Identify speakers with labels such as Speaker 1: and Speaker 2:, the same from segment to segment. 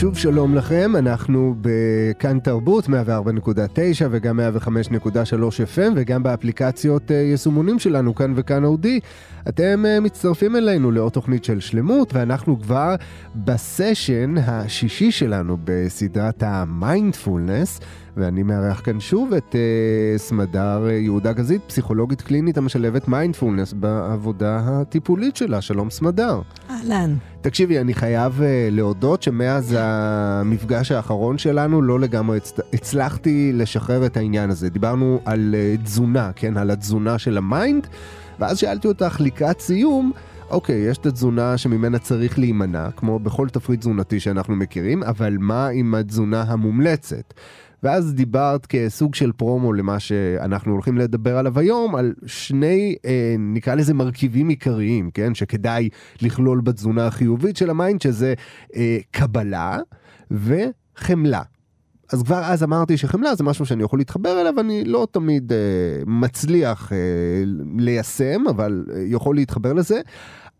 Speaker 1: שוב שלום לכם, אנחנו בכאן תרבות 104.9 וגם 105.3 FM וגם באפליקציות אה, יישומונים שלנו כאן וכאן אודי. אתם אה, מצטרפים אלינו לעוד תוכנית של שלמות ואנחנו כבר בסשן השישי שלנו בסדרת המיינדפולנס. ואני מארח כאן שוב את אה, סמדר יהודה גזית, פסיכולוגית קלינית המשלבת מיינדפולנס בעבודה הטיפולית שלה. שלום סמדר.
Speaker 2: אהלן.
Speaker 1: תקשיבי, אני חייב אה, להודות שמאז המפגש האחרון שלנו לא לגמרי הצ... הצלחתי לשחרר את העניין הזה. דיברנו על אה, תזונה, כן? על התזונה של ה mind, ואז שאלתי אותך לקראת סיום, אוקיי, יש את התזונה שממנה צריך להימנע, כמו בכל תפריט תזונתי שאנחנו מכירים, אבל מה עם התזונה המומלצת? ואז דיברת כסוג של פרומו למה שאנחנו הולכים לדבר עליו היום, על שני, אה, נקרא לזה מרכיבים עיקריים, כן? שכדאי לכלול בתזונה החיובית של ה mind, שזה אה, קבלה וחמלה. אז כבר אז אמרתי שחמלה זה משהו שאני יכול להתחבר אליו, אני לא תמיד אה, מצליח אה, ליישם, אבל אה, יכול להתחבר לזה.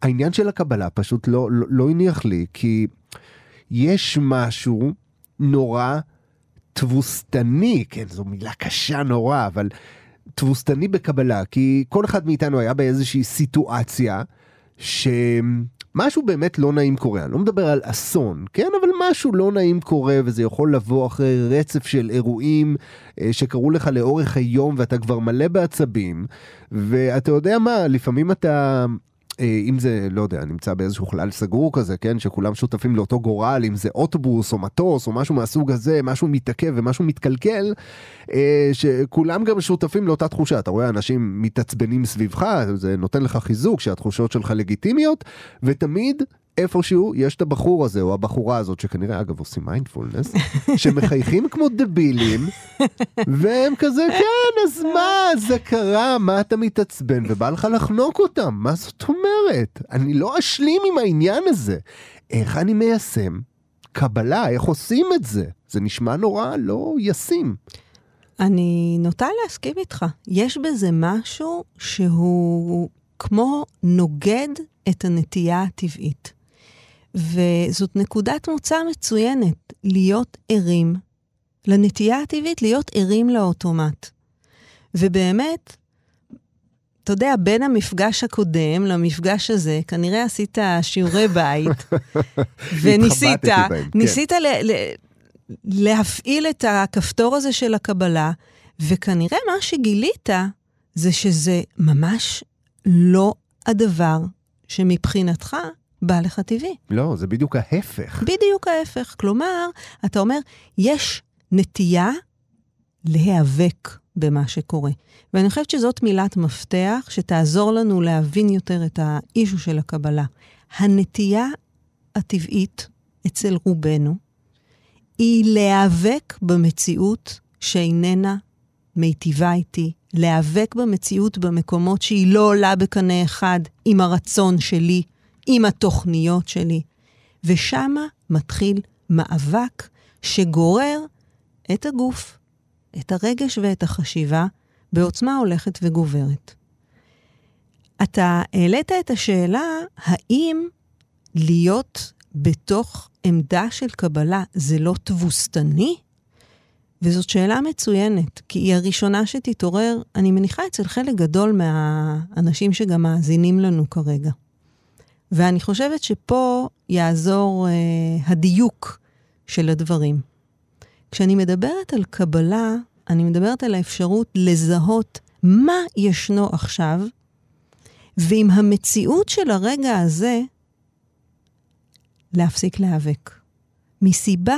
Speaker 1: העניין של הקבלה פשוט לא, לא, לא הניח לי, כי יש משהו נורא תבוסתני, כן, זו מילה קשה נורא, אבל תבוסתני בקבלה, כי כל אחד מאיתנו היה באיזושהי סיטואציה שמשהו באמת לא נעים קורה. אני לא מדבר על אסון, כן, אבל משהו לא נעים קורה, וזה יכול לבוא אחרי רצף של אירועים אה, שקרו לך לאורך היום, ואתה כבר מלא בעצבים, ואתה יודע מה, לפעמים אתה... אה, אם זה, לא יודע, נמצא באיזשהו חלל סגור כזה, כן, שכולם שותפים לאותו גורל, אם זה אוטובוס או מטוס או משהו מהסוג הזה, משהו מתעכב ומשהו מתקלקל, אה, שכולם גם שותפים לאותה תחושה. אתה רואה אנשים מתעצבנים סביבך, זה נותן לך חיזוק שהתחושות שלך לגיטימיות, ותמיד איפשהו יש את הבחור הזה או הבחורה הזאת שכנראה אגב עושים מיינדפולנס שמחייכים כמו דבילים והם כזה כן אז מה זה קרה מה אתה מתעצבן ובא לך לחנוק אותם מה זאת אומרת אני לא אשלים עם העניין הזה איך אני מיישם קבלה איך עושים את זה זה נשמע נורא לא ישים.
Speaker 2: אני נוטה להסכים איתך. יש בזה משהו שהוא כמו נוגד את הנטייה הטבעית. וזאת נקודת מוצא מצוינת, להיות ערים לנטייה הטבעית, להיות ערים לאוטומט. ובאמת, אתה יודע, בין המפגש הקודם למפגש הזה, כנראה עשית שיעורי בית, וניסית,
Speaker 1: בהם,
Speaker 2: ניסית כן. ל, ל, להפעיל את הכפתור הזה של הקבלה, וכנראה מה שגילית זה שזה ממש לא הדבר שמבחינתך בא לך טבעי.
Speaker 1: לא, זה בדיוק ההפך.
Speaker 2: בדיוק ההפך. כלומר, אתה אומר, יש נטייה להיאבק במה שקורה. ואני חושבת שזאת מילת מפתח שתעזור לנו להבין יותר את האישו של הקבלה. הנטייה הטבעית אצל רובנו היא להיאבק במציאות שאיננה מיטיבה איתי, להיאבק במציאות במקומות שהיא לא עולה בקנה אחד עם הרצון שלי, עם התוכניות שלי. ושמה מתחיל מאבק שגורר את הגוף, את הרגש ואת החשיבה בעוצמה הולכת וגוברת. אתה העלית את השאלה האם להיות בתוך עמדה של קבלה זה לא תבוסתני? וזאת שאלה מצוינת, כי היא הראשונה שתתעורר, אני מניחה, אצל חלק גדול מהאנשים שגם מאזינים לנו כרגע. ואני חושבת שפה יעזור אה, הדיוק של הדברים. כשאני מדברת על קבלה, אני מדברת על האפשרות לזהות מה ישנו עכשיו, ועם המציאות של הרגע הזה, להפסיק להיאבק. מסיבה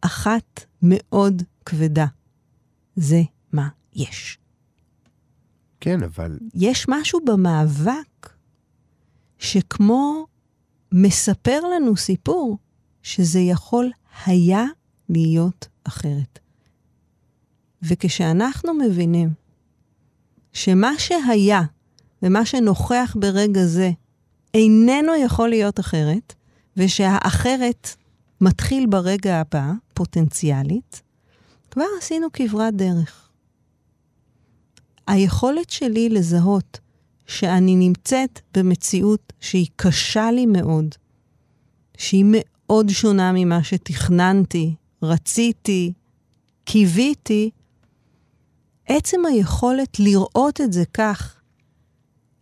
Speaker 2: אחת מאוד כבדה. זה מה יש.
Speaker 1: כן, אבל...
Speaker 2: יש משהו במאבק שכמו מספר לנו סיפור, שזה יכול היה להיות אחרת. וכשאנחנו מבינים שמה שהיה ומה שנוכח ברגע זה איננו יכול להיות אחרת, ושהאחרת מתחיל ברגע הבא, פוטנציאלית, כבר עשינו כברת דרך. היכולת שלי לזהות שאני נמצאת במציאות שהיא קשה לי מאוד, שהיא מאוד שונה ממה שתכננתי, רציתי, קיוויתי, עצם היכולת לראות את זה כך,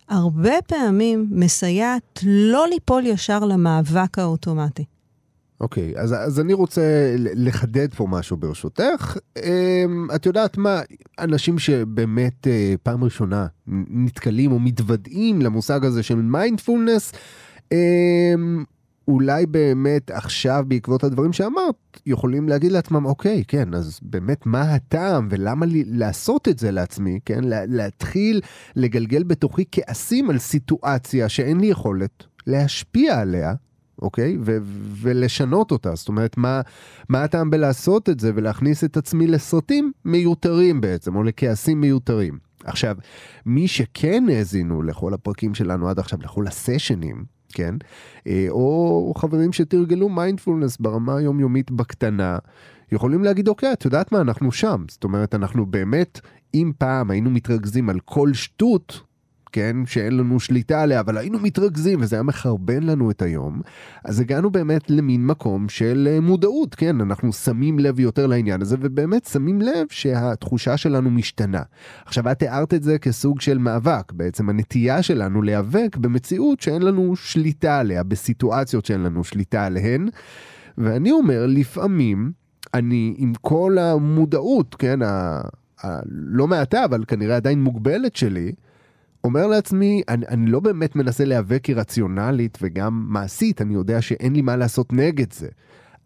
Speaker 2: הרבה פעמים מסייעת לא ליפול ישר למאבק האוטומטי.
Speaker 1: אוקיי, okay, אז, אז אני רוצה לחדד פה משהו ברשותך. אמ, את יודעת מה, אנשים שבאמת אה, פעם ראשונה נתקלים או מתוודעים למושג הזה של מיינדפולנס, אמ, אולי באמת עכשיו, בעקבות הדברים שאמרת, יכולים להגיד לעצמם, אוקיי, כן, אז באמת מה הטעם ולמה לי לעשות את זה לעצמי, כן? להתחיל לגלגל בתוכי כעסים על סיטואציה שאין לי יכולת להשפיע עליה, אוקיי? ו- ולשנות אותה. זאת אומרת, מה, מה הטעם בלעשות את זה ולהכניס את עצמי לסרטים מיותרים בעצם, או לכעסים מיותרים. עכשיו, מי שכן האזינו לכל הפרקים שלנו עד עכשיו, לכל הסשנים, כן? אה, או חברים שתרגלו מיינדפולנס ברמה היומיומית בקטנה, יכולים להגיד, אוקיי, את יודעת מה, אנחנו שם. זאת אומרת, אנחנו באמת, אם פעם היינו מתרכזים על כל שטות, כן, שאין לנו שליטה עליה, אבל היינו מתרכזים וזה היה מחרבן לנו את היום, אז הגענו באמת למין מקום של אה, מודעות, כן, אנחנו שמים לב יותר לעניין הזה, ובאמת שמים לב שהתחושה שלנו משתנה. עכשיו, את תיארת את זה כסוג של מאבק, בעצם הנטייה שלנו להיאבק במציאות שאין לנו שליטה עליה, בסיטואציות שאין לנו שליטה עליהן, ואני אומר, לפעמים, אני עם כל המודעות, כן, הלא מעטה, אבל כנראה עדיין מוגבלת שלי, אומר לעצמי, אני, אני לא באמת מנסה להיאבק רציונלית וגם מעשית, אני יודע שאין לי מה לעשות נגד זה.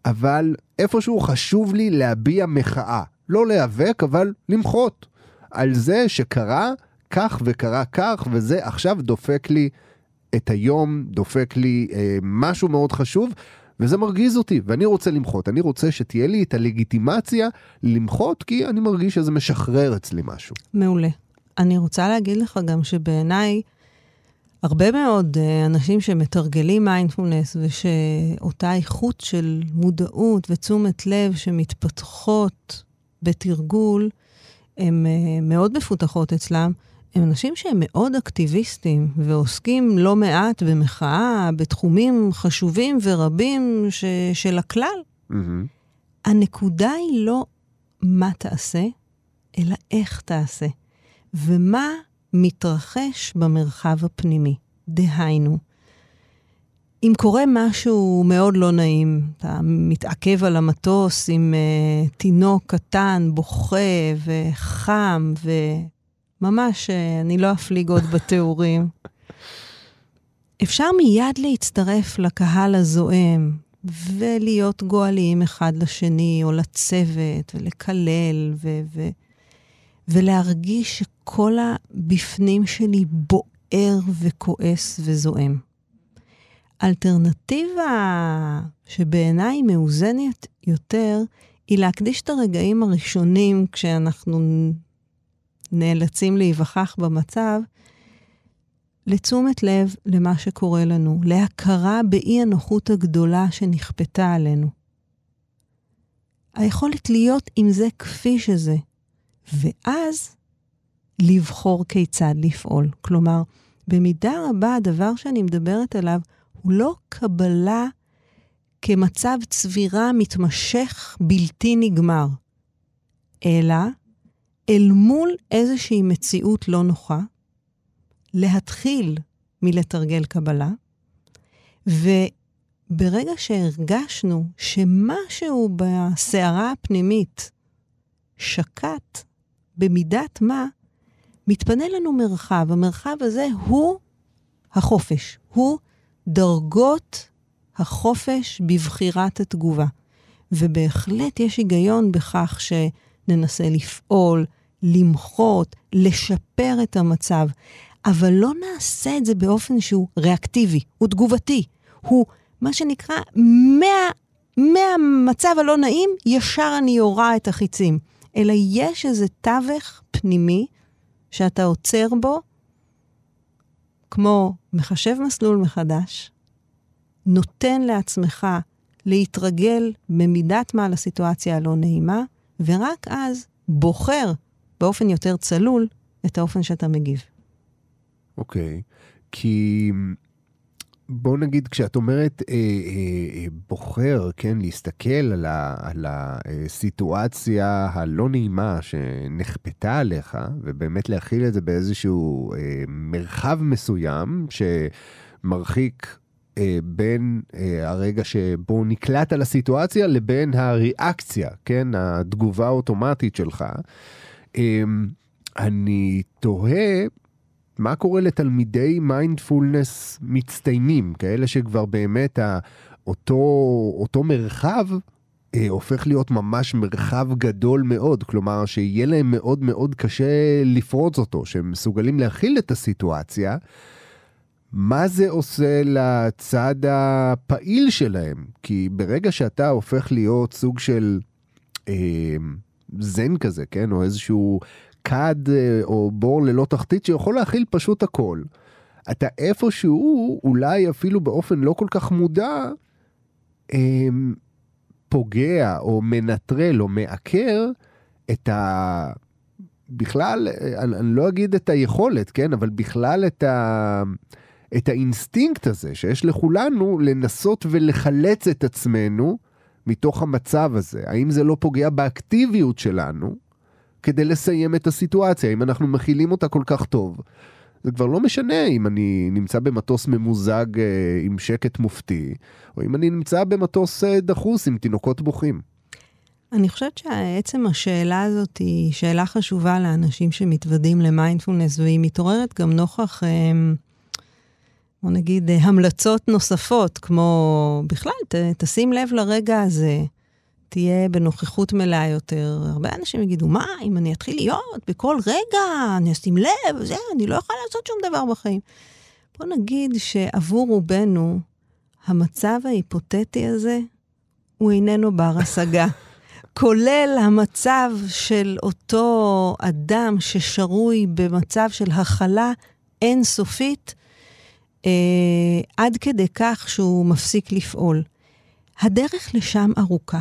Speaker 1: אבל איפשהו חשוב לי להביע מחאה. לא להיאבק, אבל למחות. על זה שקרה כך וקרה כך, וזה עכשיו דופק לי את היום, דופק לי אה, משהו מאוד חשוב, וזה מרגיז אותי, ואני רוצה למחות. אני רוצה שתהיה לי את הלגיטימציה למחות, כי אני מרגיש שזה משחרר אצלי משהו.
Speaker 2: מעולה. אני רוצה להגיד לך גם שבעיניי, הרבה מאוד uh, אנשים שמתרגלים מיינדפולנס ושאותה איכות של מודעות ותשומת לב שמתפתחות בתרגול, הן uh, מאוד מפותחות אצלם. הם אנשים שהם מאוד אקטיביסטים ועוסקים לא מעט במחאה, בתחומים חשובים ורבים ש- של הכלל. Mm-hmm. הנקודה היא לא מה תעשה, אלא איך תעשה. ומה מתרחש במרחב הפנימי. דהיינו, אם קורה משהו מאוד לא נעים, אתה מתעכב על המטוס עם uh, תינוק קטן, בוכה וחם, וממש, uh, אני לא אפליג עוד בתיאורים. אפשר מיד להצטרף לקהל הזועם ולהיות גואליים אחד לשני, או לצוות, ולקלל, ו- ו- ולהרגיש שכל הבפנים שלי בוער וכועס וזועם. אלטרנטיבה שבעיניי מאוזנת יותר, היא להקדיש את הרגעים הראשונים כשאנחנו נאלצים להיווכח במצב, לתשומת לב למה שקורה לנו, להכרה באי הנוחות הגדולה שנכפתה עלינו. היכולת להיות עם זה כפי שזה, ואז לבחור כיצד לפעול. כלומר, במידה רבה הדבר שאני מדברת עליו הוא לא קבלה כמצב צבירה מתמשך בלתי נגמר, אלא אל מול איזושהי מציאות לא נוחה, להתחיל מלתרגל קבלה, וברגע שהרגשנו שמשהו בסערה הפנימית שקט, במידת מה, מתפנה לנו מרחב. המרחב הזה הוא החופש, הוא דרגות החופש בבחירת התגובה. ובהחלט יש היגיון בכך שננסה לפעול, למחות, לשפר את המצב, אבל לא נעשה את זה באופן שהוא ריאקטיבי, הוא תגובתי, הוא מה שנקרא, מה, מהמצב הלא נעים, ישר אני יורה את החיצים. אלא יש איזה תווך פנימי שאתה עוצר בו, כמו מחשב מסלול מחדש, נותן לעצמך להתרגל במידת מה לסיטואציה הלא נעימה, ורק אז בוחר באופן יותר צלול את האופן שאתה מגיב.
Speaker 1: אוקיי, okay. כי בוא נגיד, כשאת אומרת אה, אה, אה, בוחר, כן, להסתכל על, ה, על הסיטואציה הלא נעימה שנכפתה עליך, ובאמת להכיל את זה באיזשהו אה, מרחב מסוים, שמרחיק אה, בין אה, הרגע שבו נקלט על הסיטואציה לבין הריאקציה, כן, התגובה האוטומטית שלך. אה, אני תוהה מה קורה לתלמידי מיינדפולנס מצטיינים, כאלה שכבר באמת אותו, אותו מרחב אה, הופך להיות ממש מרחב גדול מאוד, כלומר שיהיה להם מאוד מאוד קשה לפרוץ אותו, שהם מסוגלים להכיל את הסיטואציה. מה זה עושה לצד הפעיל שלהם? כי ברגע שאתה הופך להיות סוג של אה, זן כזה, כן? או איזשהו כד אה, או בור ללא תחתית שיכול להכיל פשוט הכל. אתה איפשהו, אולי אפילו באופן לא כל כך מודע, אה, פוגע או מנטרל או מעקר את ה... בכלל, אה, אני, אני לא אגיד את היכולת, כן? אבל בכלל את ה... את האינסטינקט הזה שיש לכולנו לנסות ולחלץ את עצמנו מתוך המצב הזה. האם זה לא פוגע באקטיביות שלנו כדי לסיים את הסיטואציה, אם אנחנו מכילים אותה כל כך טוב? זה כבר לא משנה אם אני נמצא במטוס ממוזג אה, עם שקט מופתי, או אם אני נמצא במטוס אה, דחוס עם תינוקות בוכים.
Speaker 2: אני חושבת שעצם השאלה הזאת היא שאלה חשובה לאנשים שמתוודים למיינדפולנס, והיא מתעוררת גם נוכח אה, בוא נגיד, אה, המלצות נוספות, כמו בכלל, ת, תשים לב לרגע הזה, תהיה בנוכחות מלאה יותר. הרבה אנשים יגידו, מה, אם אני אתחיל להיות בכל רגע, אני אשים לב, זה, אני לא יכולה לעשות שום דבר בחיים. בוא נגיד שעבור רובנו, המצב ההיפותטי הזה הוא איננו בר השגה. כולל המצב של אותו אדם ששרוי במצב של הכלה אינסופית, אה, עד כדי כך שהוא מפסיק לפעול. הדרך לשם ארוכה,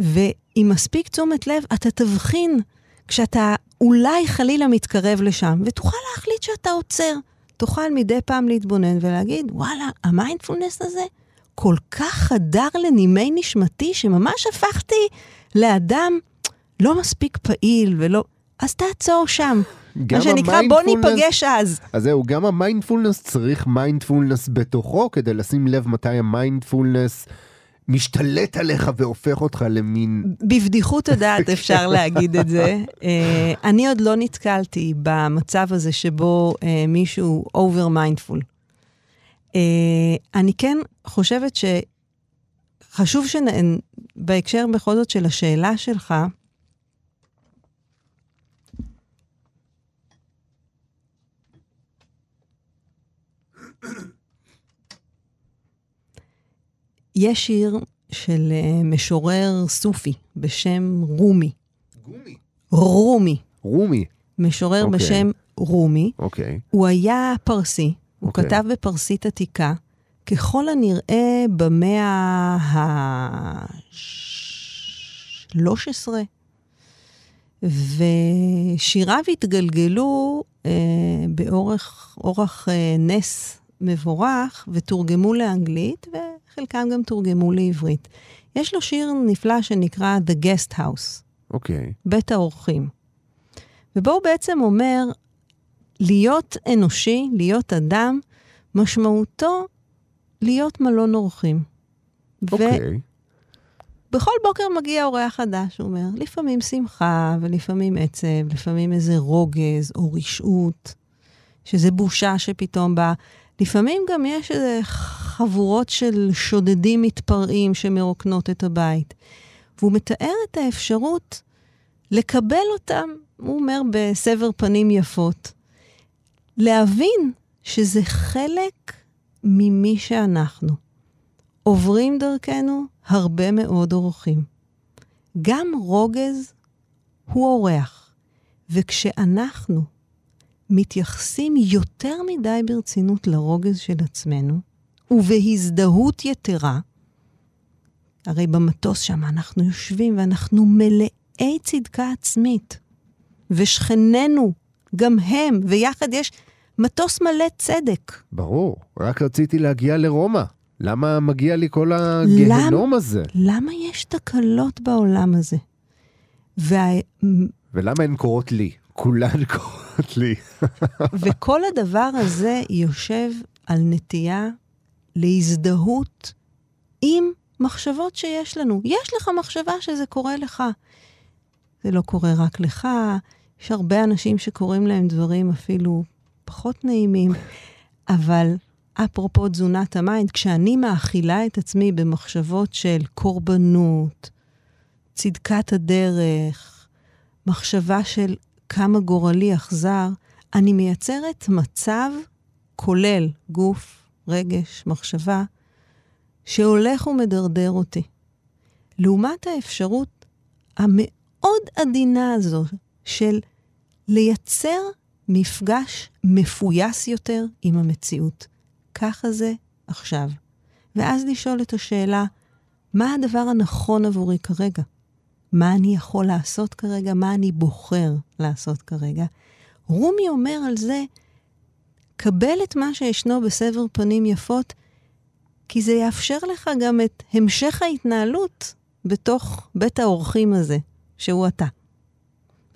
Speaker 2: ועם מספיק תשומת לב, אתה תבחין כשאתה אולי חלילה מתקרב לשם, ותוכל להחליט שאתה עוצר. תוכל מדי פעם להתבונן ולהגיד, וואלה, המיינדפולנס הזה כל כך חדר לנימי נשמתי, שממש הפכתי לאדם לא מספיק פעיל ולא... אז תעצור שם. מה שנקרא, בוא ניפגש אז.
Speaker 1: אז זהו, גם המיינדפולנס צריך מיינדפולנס בתוכו, כדי לשים לב מתי המיינדפולנס... משתלט עליך והופך אותך למין...
Speaker 2: בבדיחות הדעת אפשר להגיד את זה. אה, אני עוד לא נתקלתי במצב הזה שבו uh, מישהו over mindful. Uh, אני כן חושבת שחשוב שבהקשר בכל זאת של השאלה שלך, יש שיר של uh, משורר סופי בשם רומי.
Speaker 1: גומי.
Speaker 2: רומי.
Speaker 1: רומי.
Speaker 2: משורר okay. אוקיי. בשם רומי.
Speaker 1: אוקיי. Okay.
Speaker 2: הוא היה פרסי, okay. הוא אוקיי. כתב בפרסית עתיקה. ככל הנראה במאה ה-13, ושיריו התגלגלו אה, באורך אה, נס מבורך ותורגמו לאנגלית, וחלקם גם תורגמו לעברית. יש לו שיר נפלא שנקרא The Guest House.
Speaker 1: אוקיי. Okay.
Speaker 2: בית האורחים. ובו הוא בעצם אומר, להיות אנושי, להיות אדם, משמעותו להיות מלון אורחים.
Speaker 1: אוקיי. Okay.
Speaker 2: בכל בוקר מגיע אורח חדש, הוא אומר, לפעמים שמחה ולפעמים עצב, לפעמים איזה רוגז או רשעות, שזה בושה שפתאום באה. לפעמים גם יש איזה חבורות של שודדים מתפרעים שמרוקנות את הבית. והוא מתאר את האפשרות לקבל אותם, הוא אומר בסבר פנים יפות, להבין שזה חלק ממי שאנחנו. עוברים דרכנו הרבה מאוד אורחים. גם רוגז הוא אורח, וכשאנחנו מתייחסים יותר מדי ברצינות לרוגז של עצמנו, ובהזדהות יתרה, הרי במטוס שם אנחנו יושבים ואנחנו מלאי צדקה עצמית. ושכנינו, גם הם, ויחד יש מטוס מלא צדק.
Speaker 1: ברור, רק רציתי להגיע לרומא. למה מגיע לי כל הגיהנום הזה?
Speaker 2: למה יש תקלות בעולם הזה? וה...
Speaker 1: ולמה הן קורות לי? כולן קורות לי.
Speaker 2: וכל הדבר הזה יושב על נטייה להזדהות עם מחשבות שיש לנו. יש לך מחשבה שזה קורה לך. זה לא קורה רק לך, יש הרבה אנשים שקורים להם דברים אפילו פחות נעימים, אבל אפרופו תזונת ה mind, כשאני מאכילה את עצמי במחשבות של קורבנות, צדקת הדרך, מחשבה של כמה גורלי אכזר, אני מייצרת מצב כולל גוף, רגש, מחשבה, שהולך ומדרדר אותי. לעומת האפשרות המאוד עדינה הזו של לייצר מפגש מפויס יותר עם המציאות. ככה זה עכשיו. ואז לשאול את השאלה, מה הדבר הנכון עבורי כרגע? מה אני יכול לעשות כרגע? מה אני בוחר לעשות כרגע? רומי אומר על זה, קבל את מה שישנו בסבר פנים יפות, כי זה יאפשר לך גם את המשך ההתנהלות בתוך בית האורחים הזה, שהוא אתה.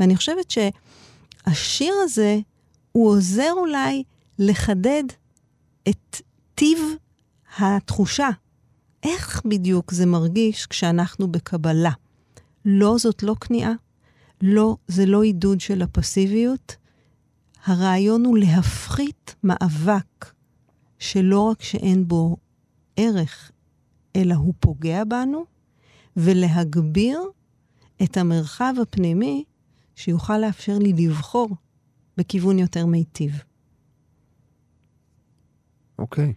Speaker 2: ואני חושבת שהשיר הזה, הוא עוזר אולי לחדד את טיב התחושה. איך בדיוק זה מרגיש כשאנחנו בקבלה? לא, זאת לא כניעה. לא, זה לא עידוד של הפסיביות. הרעיון הוא להפחית מאבק שלא רק שאין בו ערך, אלא הוא פוגע בנו, ולהגביר את המרחב הפנימי שיוכל לאפשר לי לבחור בכיוון יותר מיטיב.
Speaker 1: אוקיי.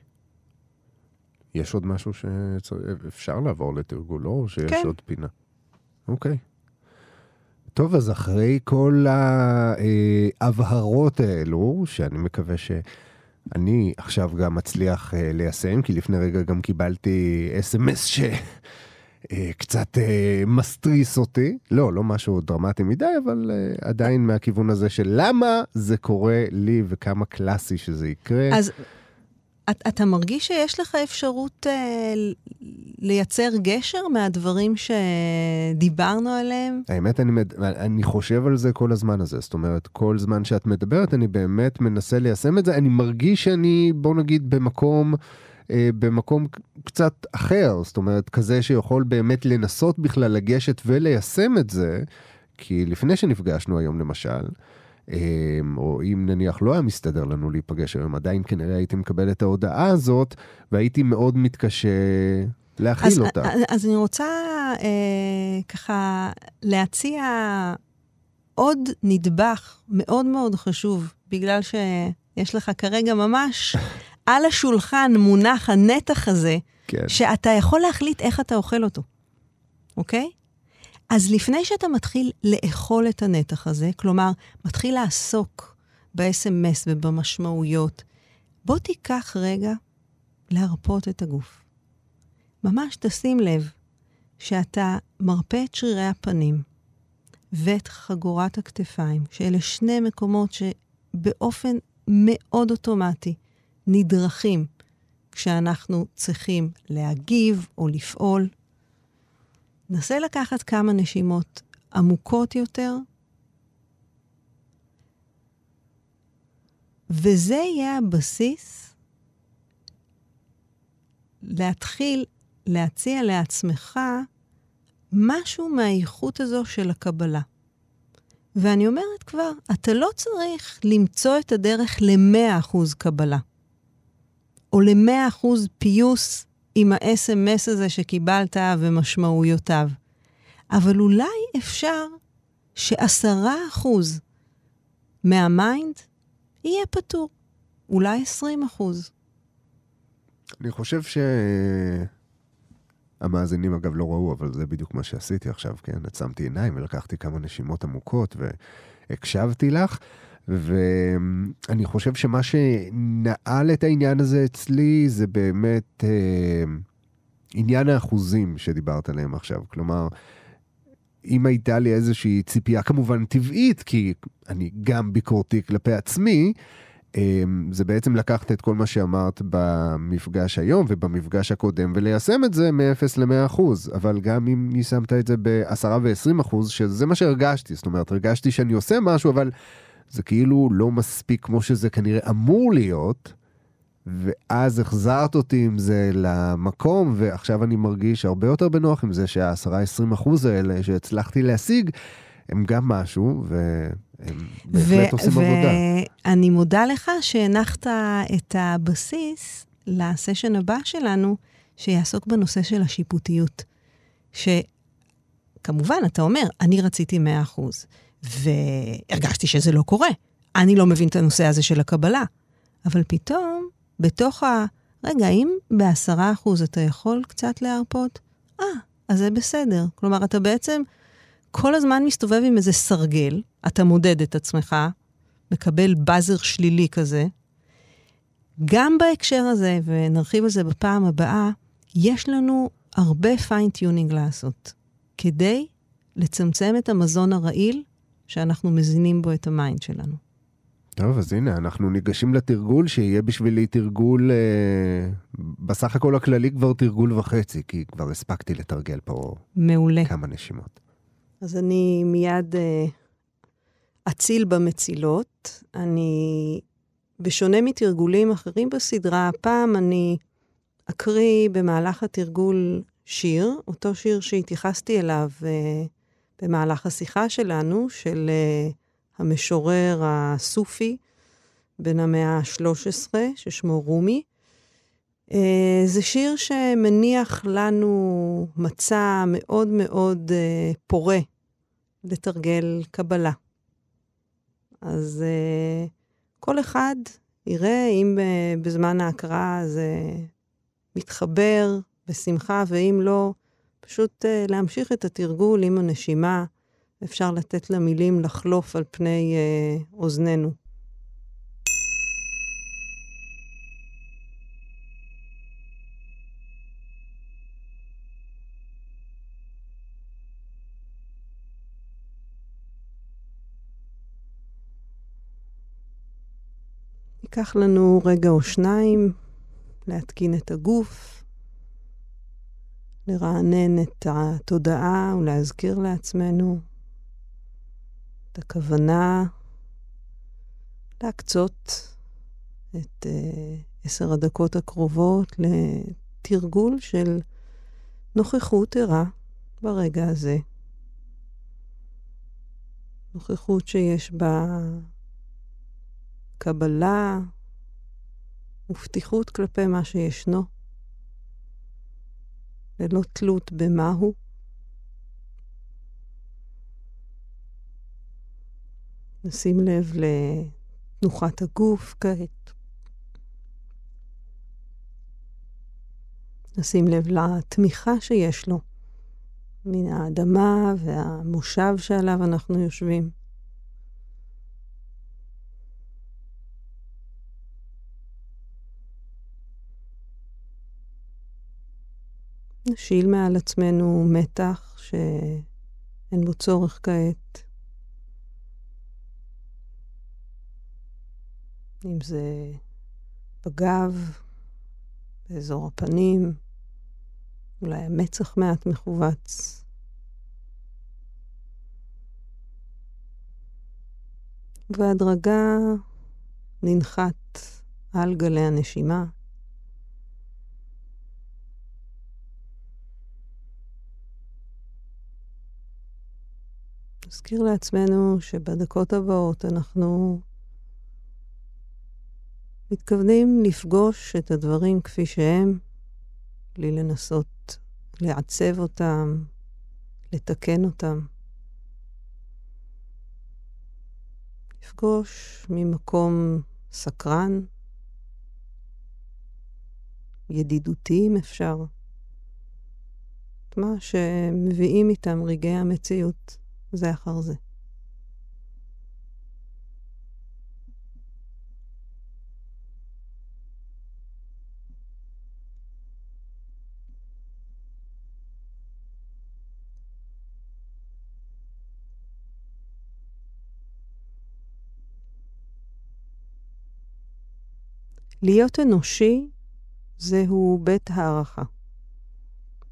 Speaker 1: יש עוד משהו שאפשר לעבור לתרגולו, או שיש כן. עוד פינה? אוקיי. טוב, אז אחרי כל ההבהרות האלו, שאני מקווה שאני עכשיו גם מצליח אה, ליישם, כי לפני רגע גם קיבלתי אס.אם.אס שקצת אה, מסתריס אותי. לא, לא משהו דרמטי מדי, אבל אה, עדיין מהכיוון הזה של למה זה קורה לי וכמה קלאסי שזה יקרה.
Speaker 2: אז את, אתה מרגיש שיש לך אפשרות אה, לייצר גשר מהדברים שדיברנו עליהם?
Speaker 1: האמת, אני, אני חושב על זה כל הזמן הזה. זאת אומרת, כל זמן שאת מדברת, אני באמת מנסה ליישם את זה. אני מרגיש שאני, בוא נגיד, במקום... אה, במקום קצת אחר, זאת אומרת, כזה שיכול באמת לנסות בכלל לגשת וליישם את זה, כי לפני שנפגשנו היום למשל, או אם נניח לא היה מסתדר לנו להיפגש היום, עדיין כנראה הייתי מקבל את ההודעה הזאת, והייתי מאוד מתקשה להכיל
Speaker 2: אז,
Speaker 1: אותה.
Speaker 2: אז, אז אני רוצה אה, ככה להציע עוד נדבך מאוד מאוד חשוב, בגלל שיש לך כרגע ממש על השולחן מונח הנתח הזה, כן. שאתה יכול להחליט איך אתה אוכל אותו, אוקיי? אז לפני שאתה מתחיל לאכול את הנתח הזה, כלומר, מתחיל לעסוק ב-SMS ובמשמעויות, בוא תיקח רגע להרפות את הגוף. ממש תשים לב שאתה מרפה את שרירי הפנים ואת חגורת הכתפיים, שאלה שני מקומות שבאופן מאוד אוטומטי נדרכים כשאנחנו צריכים להגיב או לפעול. נסה לקחת כמה נשימות עמוקות יותר, וזה יהיה הבסיס להתחיל להציע לעצמך משהו מהאיכות הזו של הקבלה. ואני אומרת כבר, אתה לא צריך למצוא את הדרך ל-100% קבלה, או ל-100% פיוס עם ה-SMS הזה שקיבלת ומשמעויותיו. אבל אולי אפשר שעשרה אחוז מה mind יהיה פטור. אולי עשרים אחוז.
Speaker 1: אני חושב ש... המאזינים אגב לא ראו, אבל זה בדיוק מה שעשיתי עכשיו, כן? עצמתי עיניים ולקחתי כמה נשימות עמוקות והקשבתי לך. ואני חושב שמה שנעל את העניין הזה אצלי זה באמת אה, עניין האחוזים שדיברת עליהם עכשיו, כלומר, אם הייתה לי איזושהי ציפייה כמובן טבעית, כי אני גם ביקורתי כלפי עצמי, אמ, זה בעצם לקחת את כל מה שאמרת במפגש היום ובמפגש הקודם וליישם את זה מ-0 ל-100 אבל גם אם יישמת את זה ב-10 ו-20 שזה מה שהרגשתי, זאת אומרת, הרגשתי שאני עושה משהו, אבל זה כאילו לא מספיק כמו שזה כנראה אמור להיות, ואז החזרת אותי עם זה למקום, ועכשיו אני מרגיש הרבה יותר בנוח עם זה שה-10-20 האלה שהצלחתי להשיג, הם גם משהו, והם בהחלט עושים עבודה.
Speaker 2: ואני מודה לך שהנחת את הבסיס לסשן הבא שלנו, שיעסוק בנושא של השיפוטיות. שכמובן, אתה אומר, אני רציתי 100%, והרגשתי שזה לא קורה. אני לא מבין את הנושא הזה של הקבלה. אבל פתאום, בתוך ה... רגע, אם בעשרה אחוז אתה יכול קצת להרפות, אה, אז זה בסדר. כלומר, אתה בעצם כל הזמן מסתובב עם איזה סרגל, אתה מודד את עצמך, מקבל באזר שלילי כזה. גם בהקשר הזה, ונרחיב על זה בפעם הבאה, יש לנו הרבה fine tuning לעשות, כדי לצמצם את המזון הרעיל שאנחנו מזינים בו את ה mind שלנו.
Speaker 1: טוב, אז הנה, אנחנו ניגשים לתרגול, שיהיה בשבילי תרגול, אה, בסך הכל הכללי כבר תרגול וחצי, כי כבר הספקתי לתרגל פה
Speaker 2: מעולה.
Speaker 1: כמה נשימות.
Speaker 2: אז אני מיד אה, אצלצל במצילות. אני, בשונה מתרגולים אחרים בסדרה, הפעם אני אקריא במהלך התרגול שיר, אותו שיר שהתייחסתי אליו אה, במהלך השיחה שלנו, של אה, המשורר הסופי בן המאה ה-13, ששמו רומי. Uh, זה שיר שמניח לנו מצע מאוד מאוד uh, פורה לתרגל קבלה. אז uh, כל אחד יראה אם uh, בזמן ההקראה זה מתחבר בשמחה, ואם לא, פשוט uh, להמשיך את התרגול עם הנשימה. אפשר לתת למילים לחלוף על פני uh, אוזנינו. ייקח לנו רגע או שניים להתקין את הגוף, לרענן את התודעה ולהזכיר לעצמנו את הכוונה להקצות את uh, עשר הדקות הקרובות לתרגול של נוכחות ערה ברגע הזה. נוכחות שיש בה קבלה ופתיחות כלפי מה שישנו, ללא תלות במהו. נשים לב לתנוחת הגוף כעת. נשים לב לתמיכה שיש לו מן האדמה והמושב שעליו אנחנו יושבים. נשיל מעל עצמנו מתח שאין בו צורך כעת. אם זה בגב, באזור הפנים, אולי המצח מעט מכווץ. והדרגה ננחת על גלי הנשימה. נזכיר לעצמנו שבדקות הבאות אנחנו מתכוונים לפגוש את הדברים כפי שהם, בלי לנסות לעצב אותם, לתקן אותם. לפגוש ממקום סקרן, ידידותי אם אפשר, את מה שמביאים איתם רגעי המציאות. זה אחר זה. להיות אנושי זהו בית הערכה.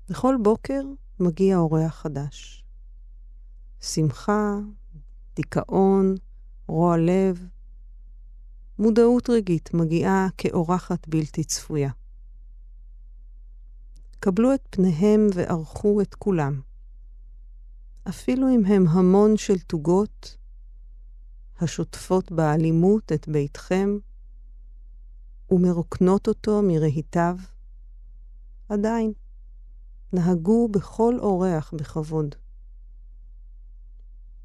Speaker 2: בכל בוקר מגיע אורח חדש. שמחה, דיכאון, רוע לב, מודעות רגעית מגיעה כאורחת בלתי צפויה. קבלו את פניהם וערכו את כולם. אפילו אם הם המון של תוגות, השוטפות באלימות את ביתכם ומרוקנות אותו מרהיטיו, עדיין, נהגו בכל אורח בכבוד.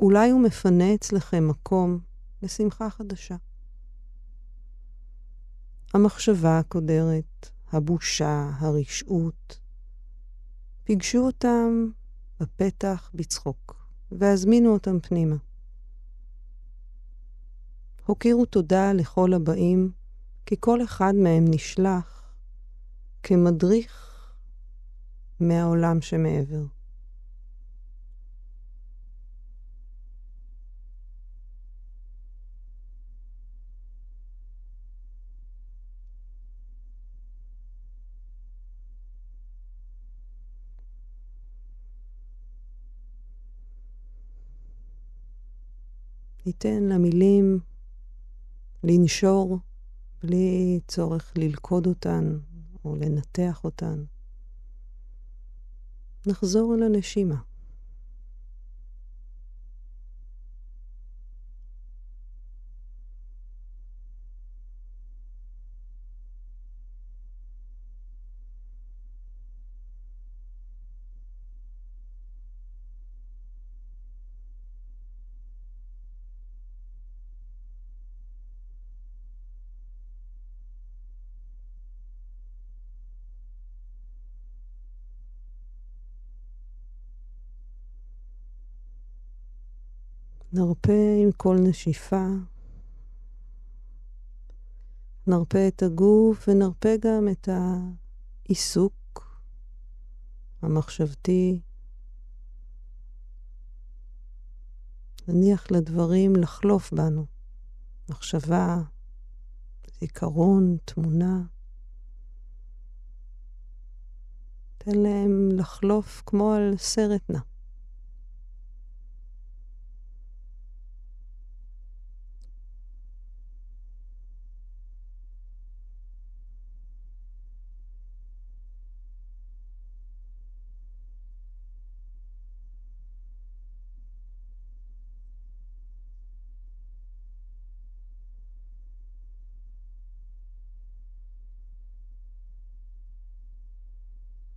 Speaker 2: אולי הוא מפנה אצלכם מקום לשמחה חדשה. המחשבה הקודרת, הבושה, הרשעות, פגשו אותם בפתח בצחוק, והזמינו אותם פנימה. הוקירו תודה לכל הבאים, כי כל אחד מהם נשלח כמדריך מהעולם שמעבר. ניתן למילים לנשור בלי צורך ללכוד אותן או לנתח אותן. נחזור אל הנשימה. נרפה עם כל נשיפה. נרפה את הגוף ונרפה גם את העיסוק המחשבתי. נניח לדברים לחלוף בנו. מחשבה, זיכרון, תמונה. תן להם לחלוף כמו על סרט נע.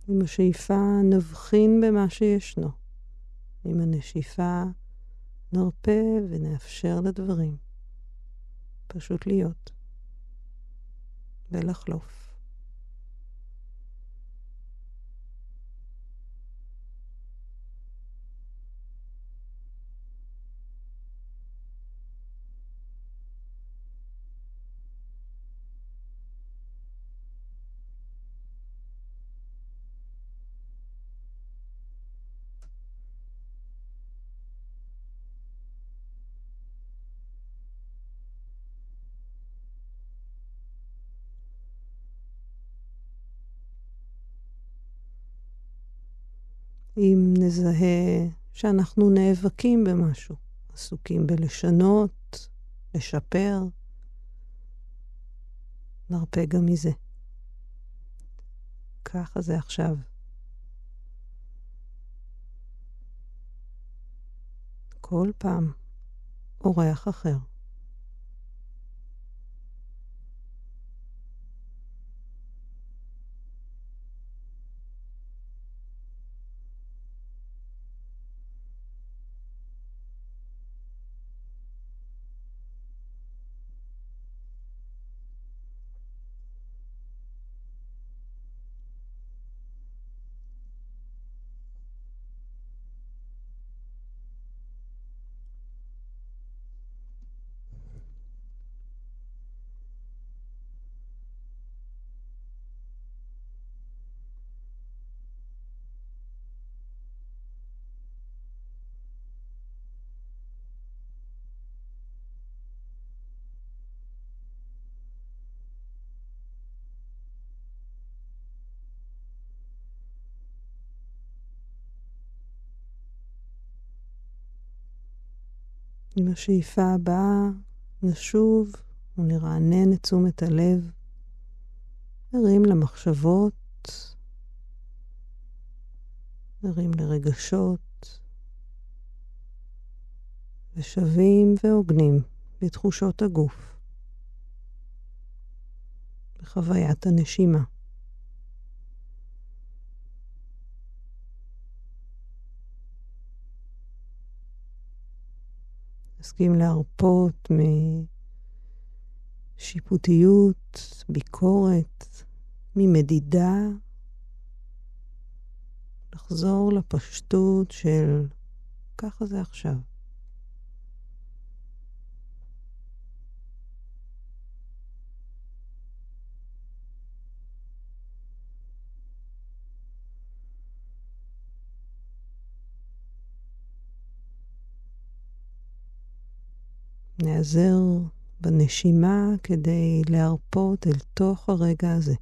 Speaker 2: עם השאיפה נבחין במה שישנו. עם הנשיפה נרפה ונאפשר לדברים פשוט להיות ולחלוף. אם נזהה שאנחנו נאבקים במשהו, עסוקים בלשנות, לשפר, נרפה גם מזה. ככה זה עכשיו. כל פעם אורח אחר. עם השאיפה הבאה נשוב ונרענן את תשומת הלב, ערים למחשבות, ערים לרגשות, ושווים והוגנים בתחושות הגוף, בחוויית הנשימה. נסכים להרפות משיפוטיות, ביקורת, ממדידה, לחזור לפשטות של ככה זה עכשיו. נעזר בנשימה כדי להרפות אל תוך הרגע הזה.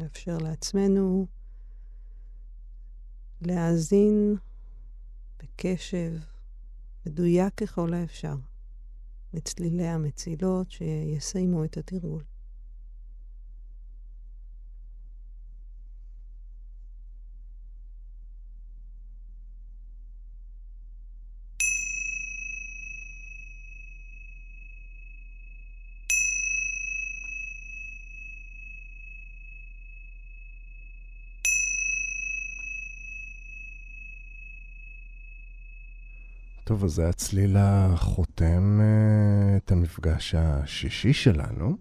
Speaker 2: נאפשר לעצמנו להאזין בקשב מדויק ככל האפשר לצלילי המצילות שיסיימו את התרגול.
Speaker 3: טוב, אז זה הצליל החותם אה, את המפגש השישי שלנו.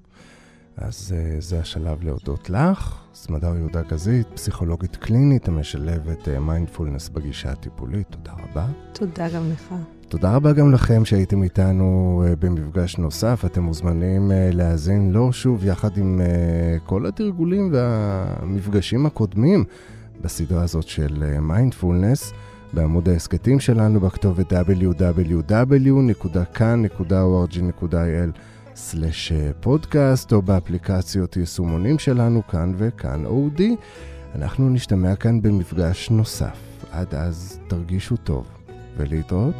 Speaker 3: אז אה, זה השלב להודות לך, סמדר יהודה גזית, פסיכולוגית קלינית המשלבת מיינדפולנס אה, בגישה הטיפולית. תודה רבה.
Speaker 2: תודה גם לך.
Speaker 3: תודה רבה גם לכם שהייתם איתנו במפגש נוסף. אתם מוזמנים להאזין לו שוב יחד עם כל התרגולים והמפגשים הקודמים בסדרה הזאת של מיינדפולנס. בעמוד ההסכתים שלנו בכתובת www.kan.org.il/פודקאסט או באפליקציות יישומונים שלנו כאן וכאן אודי. אנחנו נשתמע כאן במפגש נוסף. עד אז תרגישו טוב ולהתראות.